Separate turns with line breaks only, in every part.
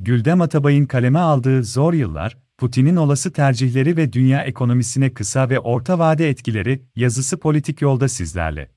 Güldem Atabay'ın kaleme aldığı Zor Yıllar, Putin'in olası tercihleri ve dünya ekonomisine kısa ve orta vade etkileri yazısı politik yolda sizlerle.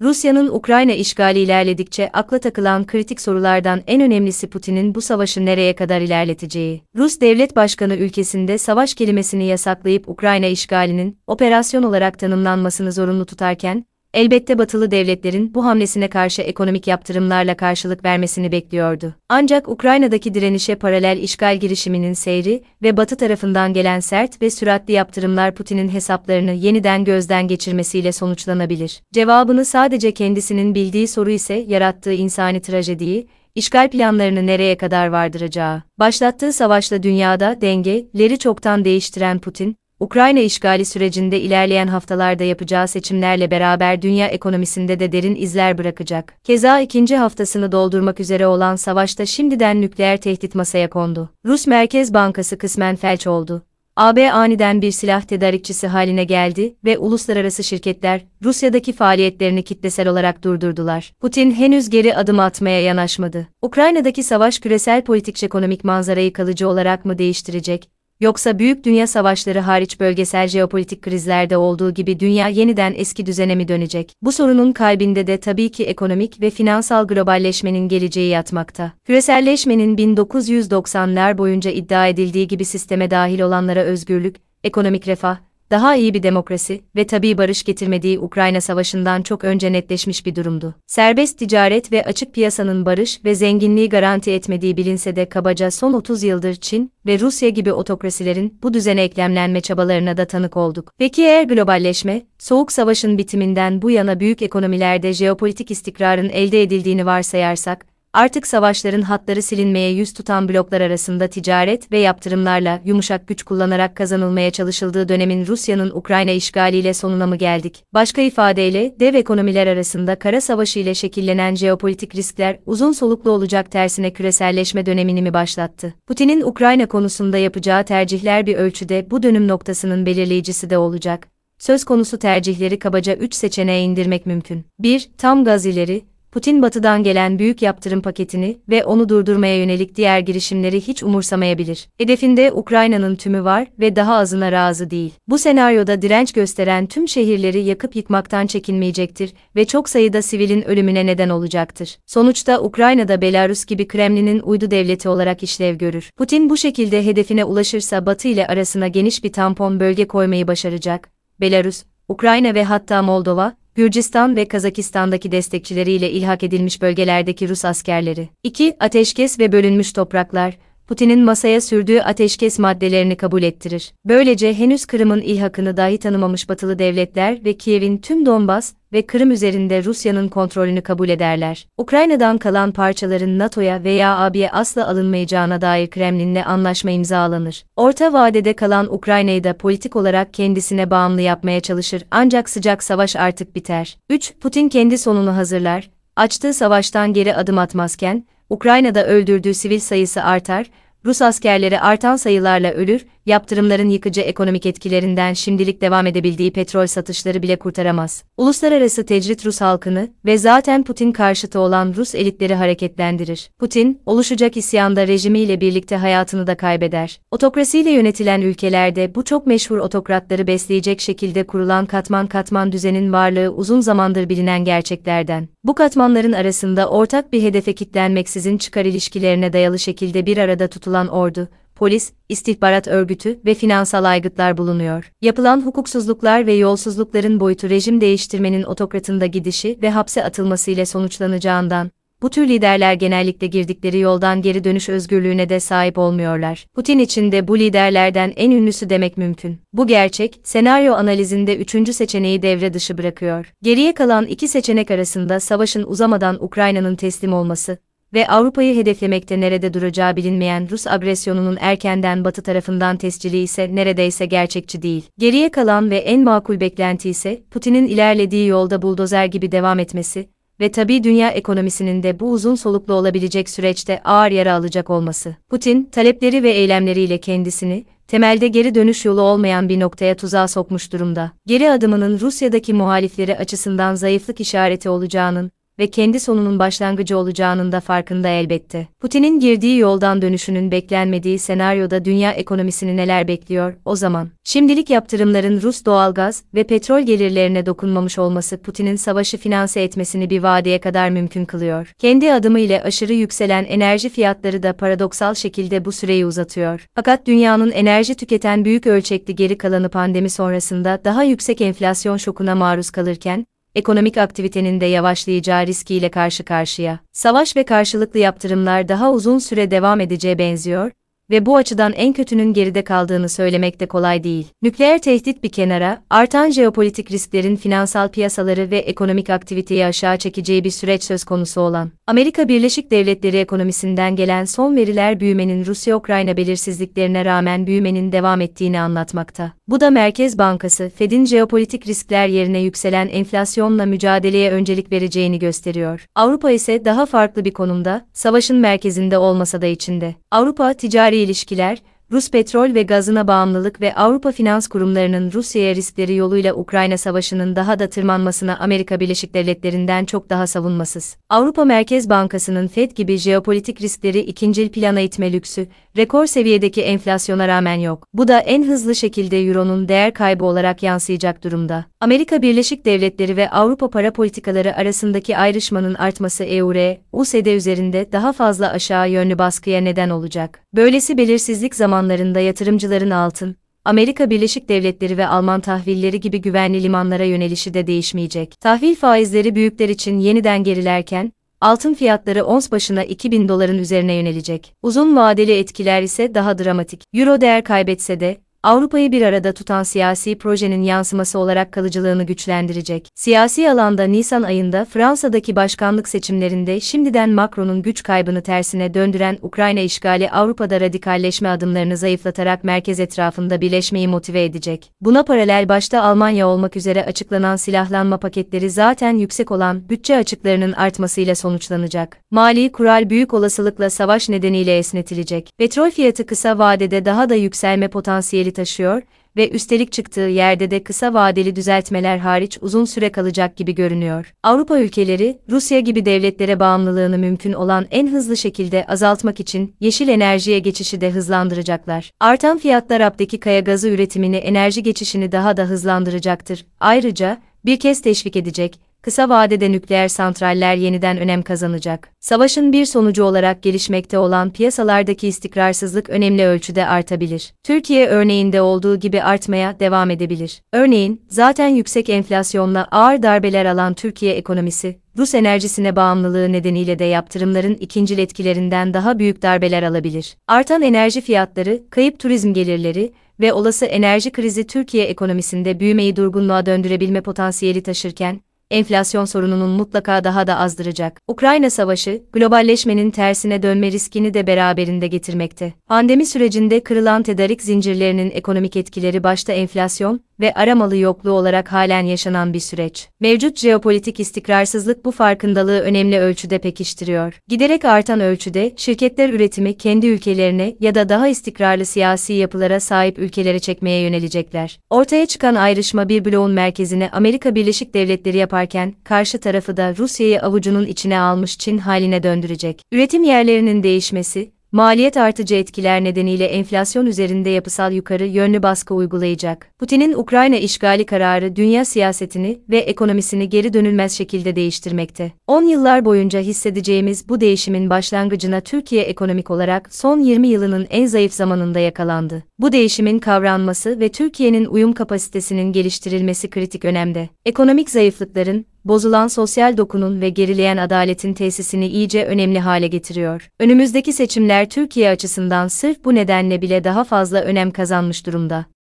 Rusya'nın Ukrayna işgali ilerledikçe akla takılan kritik sorulardan en önemlisi Putin'in bu savaşı nereye kadar ilerleteceği. Rus Devlet Başkanı ülkesinde savaş kelimesini yasaklayıp Ukrayna işgalinin operasyon olarak tanımlanmasını zorunlu tutarken, elbette batılı devletlerin bu hamlesine karşı ekonomik yaptırımlarla karşılık vermesini bekliyordu. Ancak Ukrayna'daki direnişe paralel işgal girişiminin seyri ve batı tarafından gelen sert ve süratli yaptırımlar Putin'in hesaplarını yeniden gözden geçirmesiyle sonuçlanabilir. Cevabını sadece kendisinin bildiği soru ise yarattığı insani trajediyi, işgal planlarını nereye kadar vardıracağı. Başlattığı savaşla dünyada dengeleri çoktan değiştiren Putin, Ukrayna işgali sürecinde ilerleyen haftalarda yapacağı seçimlerle beraber dünya ekonomisinde de derin izler bırakacak. Keza ikinci haftasını doldurmak üzere olan savaşta şimdiden nükleer tehdit masaya kondu. Rus Merkez Bankası kısmen felç oldu. AB aniden bir silah tedarikçisi haline geldi ve uluslararası şirketler Rusya'daki faaliyetlerini kitlesel olarak durdurdular. Putin henüz geri adım atmaya yanaşmadı. Ukrayna'daki savaş küresel politik ekonomik manzarayı kalıcı olarak mı değiştirecek? Yoksa büyük dünya savaşları hariç bölgesel jeopolitik krizlerde olduğu gibi dünya yeniden eski düzene mi dönecek? Bu sorunun kalbinde de tabii ki ekonomik ve finansal globalleşmenin geleceği yatmakta. Küreselleşmenin 1990'lar boyunca iddia edildiği gibi sisteme dahil olanlara özgürlük, ekonomik refah, daha iyi bir demokrasi ve tabii barış getirmediği Ukrayna Savaşı'ndan çok önce netleşmiş bir durumdu. Serbest ticaret ve açık piyasanın barış ve zenginliği garanti etmediği bilinse de kabaca son 30 yıldır Çin ve Rusya gibi otokrasilerin bu düzene eklemlenme çabalarına da tanık olduk. Peki eğer globalleşme, Soğuk Savaş'ın bitiminden bu yana büyük ekonomilerde jeopolitik istikrarın elde edildiğini varsayarsak, artık savaşların hatları silinmeye yüz tutan bloklar arasında ticaret ve yaptırımlarla yumuşak güç kullanarak kazanılmaya çalışıldığı dönemin Rusya'nın Ukrayna işgaliyle sonuna mı geldik? Başka ifadeyle, dev ekonomiler arasında kara savaşı ile şekillenen jeopolitik riskler uzun soluklu olacak tersine küreselleşme dönemini mi başlattı? Putin'in Ukrayna konusunda yapacağı tercihler bir ölçüde bu dönüm noktasının belirleyicisi de olacak. Söz konusu tercihleri kabaca 3 seçeneğe indirmek mümkün. 1. Tam gaz ileri, Putin batıdan gelen büyük yaptırım paketini ve onu durdurmaya yönelik diğer girişimleri hiç umursamayabilir. Hedefinde Ukrayna'nın tümü var ve daha azına razı değil. Bu senaryoda direnç gösteren tüm şehirleri yakıp yıkmaktan çekinmeyecektir ve çok sayıda sivilin ölümüne neden olacaktır. Sonuçta Ukrayna'da Belarus gibi Kremlin'in uydu devleti olarak işlev görür. Putin bu şekilde hedefine ulaşırsa Batı ile arasına geniş bir tampon bölge koymayı başaracak. Belarus, Ukrayna ve hatta Moldova, Gürcistan ve Kazakistan'daki destekçileriyle ilhak edilmiş bölgelerdeki Rus askerleri. 2. Ateşkes ve bölünmüş topraklar, Putin'in masaya sürdüğü ateşkes maddelerini kabul ettirir. Böylece henüz Kırım'ın ilhakını dahi tanımamış batılı devletler ve Kiev'in tüm Donbas ve Kırım üzerinde Rusya'nın kontrolünü kabul ederler. Ukrayna'dan kalan parçaların NATO'ya veya AB'ye asla alınmayacağına dair Kremlin'le anlaşma imzalanır. Orta vadede kalan Ukrayna'yı da politik olarak kendisine bağımlı yapmaya çalışır ancak sıcak savaş artık biter. 3. Putin kendi sonunu hazırlar. Açtığı savaştan geri adım atmazken, Ukrayna'da öldürdüğü sivil sayısı artar, Rus askerleri artan sayılarla ölür, yaptırımların yıkıcı ekonomik etkilerinden şimdilik devam edebildiği petrol satışları bile kurtaramaz. Uluslararası tecrit Rus halkını ve zaten Putin karşıtı olan Rus elitleri hareketlendirir. Putin, oluşacak isyanda rejimiyle birlikte hayatını da kaybeder. Otokrasiyle yönetilen ülkelerde bu çok meşhur otokratları besleyecek şekilde kurulan katman katman düzenin varlığı uzun zamandır bilinen gerçeklerden. Bu katmanların arasında ortak bir hedefe kitlenmeksizin çıkar ilişkilerine dayalı şekilde bir arada tutulan ordu, polis, istihbarat örgütü ve finansal aygıtlar bulunuyor. Yapılan hukuksuzluklar ve yolsuzlukların boyutu rejim değiştirmenin otokratında gidişi ve hapse atılması ile sonuçlanacağından, bu tür liderler genellikle girdikleri yoldan geri dönüş özgürlüğüne de sahip olmuyorlar. Putin için de bu liderlerden en ünlüsü demek mümkün. Bu gerçek, senaryo analizinde üçüncü seçeneği devre dışı bırakıyor. Geriye kalan iki seçenek arasında savaşın uzamadan Ukrayna'nın teslim olması, ve Avrupa'yı hedeflemekte nerede duracağı bilinmeyen Rus agresyonunun erkenden Batı tarafından tescili ise neredeyse gerçekçi değil. Geriye kalan ve en makul beklenti ise Putin'in ilerlediği yolda buldozer gibi devam etmesi ve tabii dünya ekonomisinin de bu uzun soluklu olabilecek süreçte ağır yara alacak olması. Putin, talepleri ve eylemleriyle kendisini, temelde geri dönüş yolu olmayan bir noktaya tuzağa sokmuş durumda. Geri adımının Rusya'daki muhalifleri açısından zayıflık işareti olacağının, ve kendi sonunun başlangıcı olacağının da farkında elbette. Putin'in girdiği yoldan dönüşünün beklenmediği senaryoda dünya ekonomisini neler bekliyor o zaman? Şimdilik yaptırımların Rus doğalgaz ve petrol gelirlerine dokunmamış olması Putin'in savaşı finanse etmesini bir vadeye kadar mümkün kılıyor. Kendi adımı ile aşırı yükselen enerji fiyatları da paradoksal şekilde bu süreyi uzatıyor. Fakat dünyanın enerji tüketen büyük ölçekli geri kalanı pandemi sonrasında daha yüksek enflasyon şokuna maruz kalırken, ekonomik aktivitenin de yavaşlayacağı riskiyle karşı karşıya. Savaş ve karşılıklı yaptırımlar daha uzun süre devam edeceğe benziyor ve bu açıdan en kötünün geride kaldığını söylemek de kolay değil. Nükleer tehdit bir kenara, artan jeopolitik risklerin finansal piyasaları ve ekonomik aktiviteyi aşağı çekeceği bir süreç söz konusu olan, Amerika Birleşik Devletleri ekonomisinden gelen son veriler büyümenin Rusya-Ukrayna belirsizliklerine rağmen büyümenin devam ettiğini anlatmakta. Bu da Merkez Bankası, Fed'in jeopolitik riskler yerine yükselen enflasyonla mücadeleye öncelik vereceğini gösteriyor. Avrupa ise daha farklı bir konumda, savaşın merkezinde olmasa da içinde. Avrupa ticari ilişkiler, Rus petrol ve gazına bağımlılık ve Avrupa finans kurumlarının Rusya'ya riskleri yoluyla Ukrayna Savaşı'nın daha da tırmanmasına Amerika Birleşik Devletleri'nden çok daha savunmasız. Avrupa Merkez Bankası'nın Fed gibi jeopolitik riskleri ikincil plana itme lüksü, rekor seviyedeki enflasyona rağmen yok. Bu da en hızlı şekilde Euro'nun değer kaybı olarak yansıyacak durumda. Amerika Birleşik Devletleri ve Avrupa para politikaları arasındaki ayrışmanın artması EUR, USD üzerinde daha fazla aşağı yönlü baskıya neden olacak. Böylesi belirsizlik zamanlarında yatırımcıların altın, Amerika Birleşik Devletleri ve Alman tahvilleri gibi güvenli limanlara yönelişi de değişmeyecek. Tahvil faizleri büyükler için yeniden gerilerken, altın fiyatları ons başına 2000 doların üzerine yönelecek. Uzun vadeli etkiler ise daha dramatik. Euro değer kaybetse de, Avrupa'yı bir arada tutan siyasi projenin yansıması olarak kalıcılığını güçlendirecek. Siyasi alanda Nisan ayında Fransa'daki başkanlık seçimlerinde şimdiden Macron'un güç kaybını tersine döndüren Ukrayna işgali Avrupa'da radikalleşme adımlarını zayıflatarak merkez etrafında birleşmeyi motive edecek. Buna paralel başta Almanya olmak üzere açıklanan silahlanma paketleri zaten yüksek olan bütçe açıklarının artmasıyla sonuçlanacak. Mali kural büyük olasılıkla savaş nedeniyle esnetilecek. Petrol fiyatı kısa vadede daha da yükselme potansiyeli taşıyor ve üstelik çıktığı yerde de kısa vadeli düzeltmeler hariç uzun süre kalacak gibi görünüyor. Avrupa ülkeleri, Rusya gibi devletlere bağımlılığını mümkün olan en hızlı şekilde azaltmak için yeşil enerjiye geçişi de hızlandıracaklar. Artan fiyatlar Ab'deki kaya gazı üretimini enerji geçişini daha da hızlandıracaktır. Ayrıca, bir kez teşvik edecek, kısa vadede nükleer santraller yeniden önem kazanacak. Savaşın bir sonucu olarak gelişmekte olan piyasalardaki istikrarsızlık önemli ölçüde artabilir. Türkiye örneğinde olduğu gibi artmaya devam edebilir. Örneğin, zaten yüksek enflasyonla ağır darbeler alan Türkiye ekonomisi, Rus enerjisine bağımlılığı nedeniyle de yaptırımların ikincil etkilerinden daha büyük darbeler alabilir. Artan enerji fiyatları, kayıp turizm gelirleri ve olası enerji krizi Türkiye ekonomisinde büyümeyi durgunluğa döndürebilme potansiyeli taşırken, enflasyon sorununun mutlaka daha da azdıracak. Ukrayna Savaşı, globalleşmenin tersine dönme riskini de beraberinde getirmekte. Pandemi sürecinde kırılan tedarik zincirlerinin ekonomik etkileri başta enflasyon ve aramalı yokluğu olarak halen yaşanan bir süreç. Mevcut jeopolitik istikrarsızlık bu farkındalığı önemli ölçüde pekiştiriyor. Giderek artan ölçüde şirketler üretimi kendi ülkelerine ya da daha istikrarlı siyasi yapılara sahip ülkelere çekmeye yönelecekler. Ortaya çıkan ayrışma bir bloğun merkezine Amerika Birleşik Devletleri yaparken karşı tarafı da Rusya'yı avucunun içine almış Çin haline döndürecek. Üretim yerlerinin değişmesi, maliyet artıcı etkiler nedeniyle enflasyon üzerinde yapısal yukarı yönlü baskı uygulayacak. Putin'in Ukrayna işgali kararı dünya siyasetini ve ekonomisini geri dönülmez şekilde değiştirmekte. 10 yıllar boyunca hissedeceğimiz bu değişimin başlangıcına Türkiye ekonomik olarak son 20 yılının en zayıf zamanında yakalandı. Bu değişimin kavranması ve Türkiye'nin uyum kapasitesinin geliştirilmesi kritik önemde. Ekonomik zayıflıkların, bozulan sosyal dokunun ve gerileyen adaletin tesisini iyice önemli hale getiriyor. Önümüzdeki seçimler Türkiye açısından sırf bu nedenle bile daha fazla önem kazanmış durumda.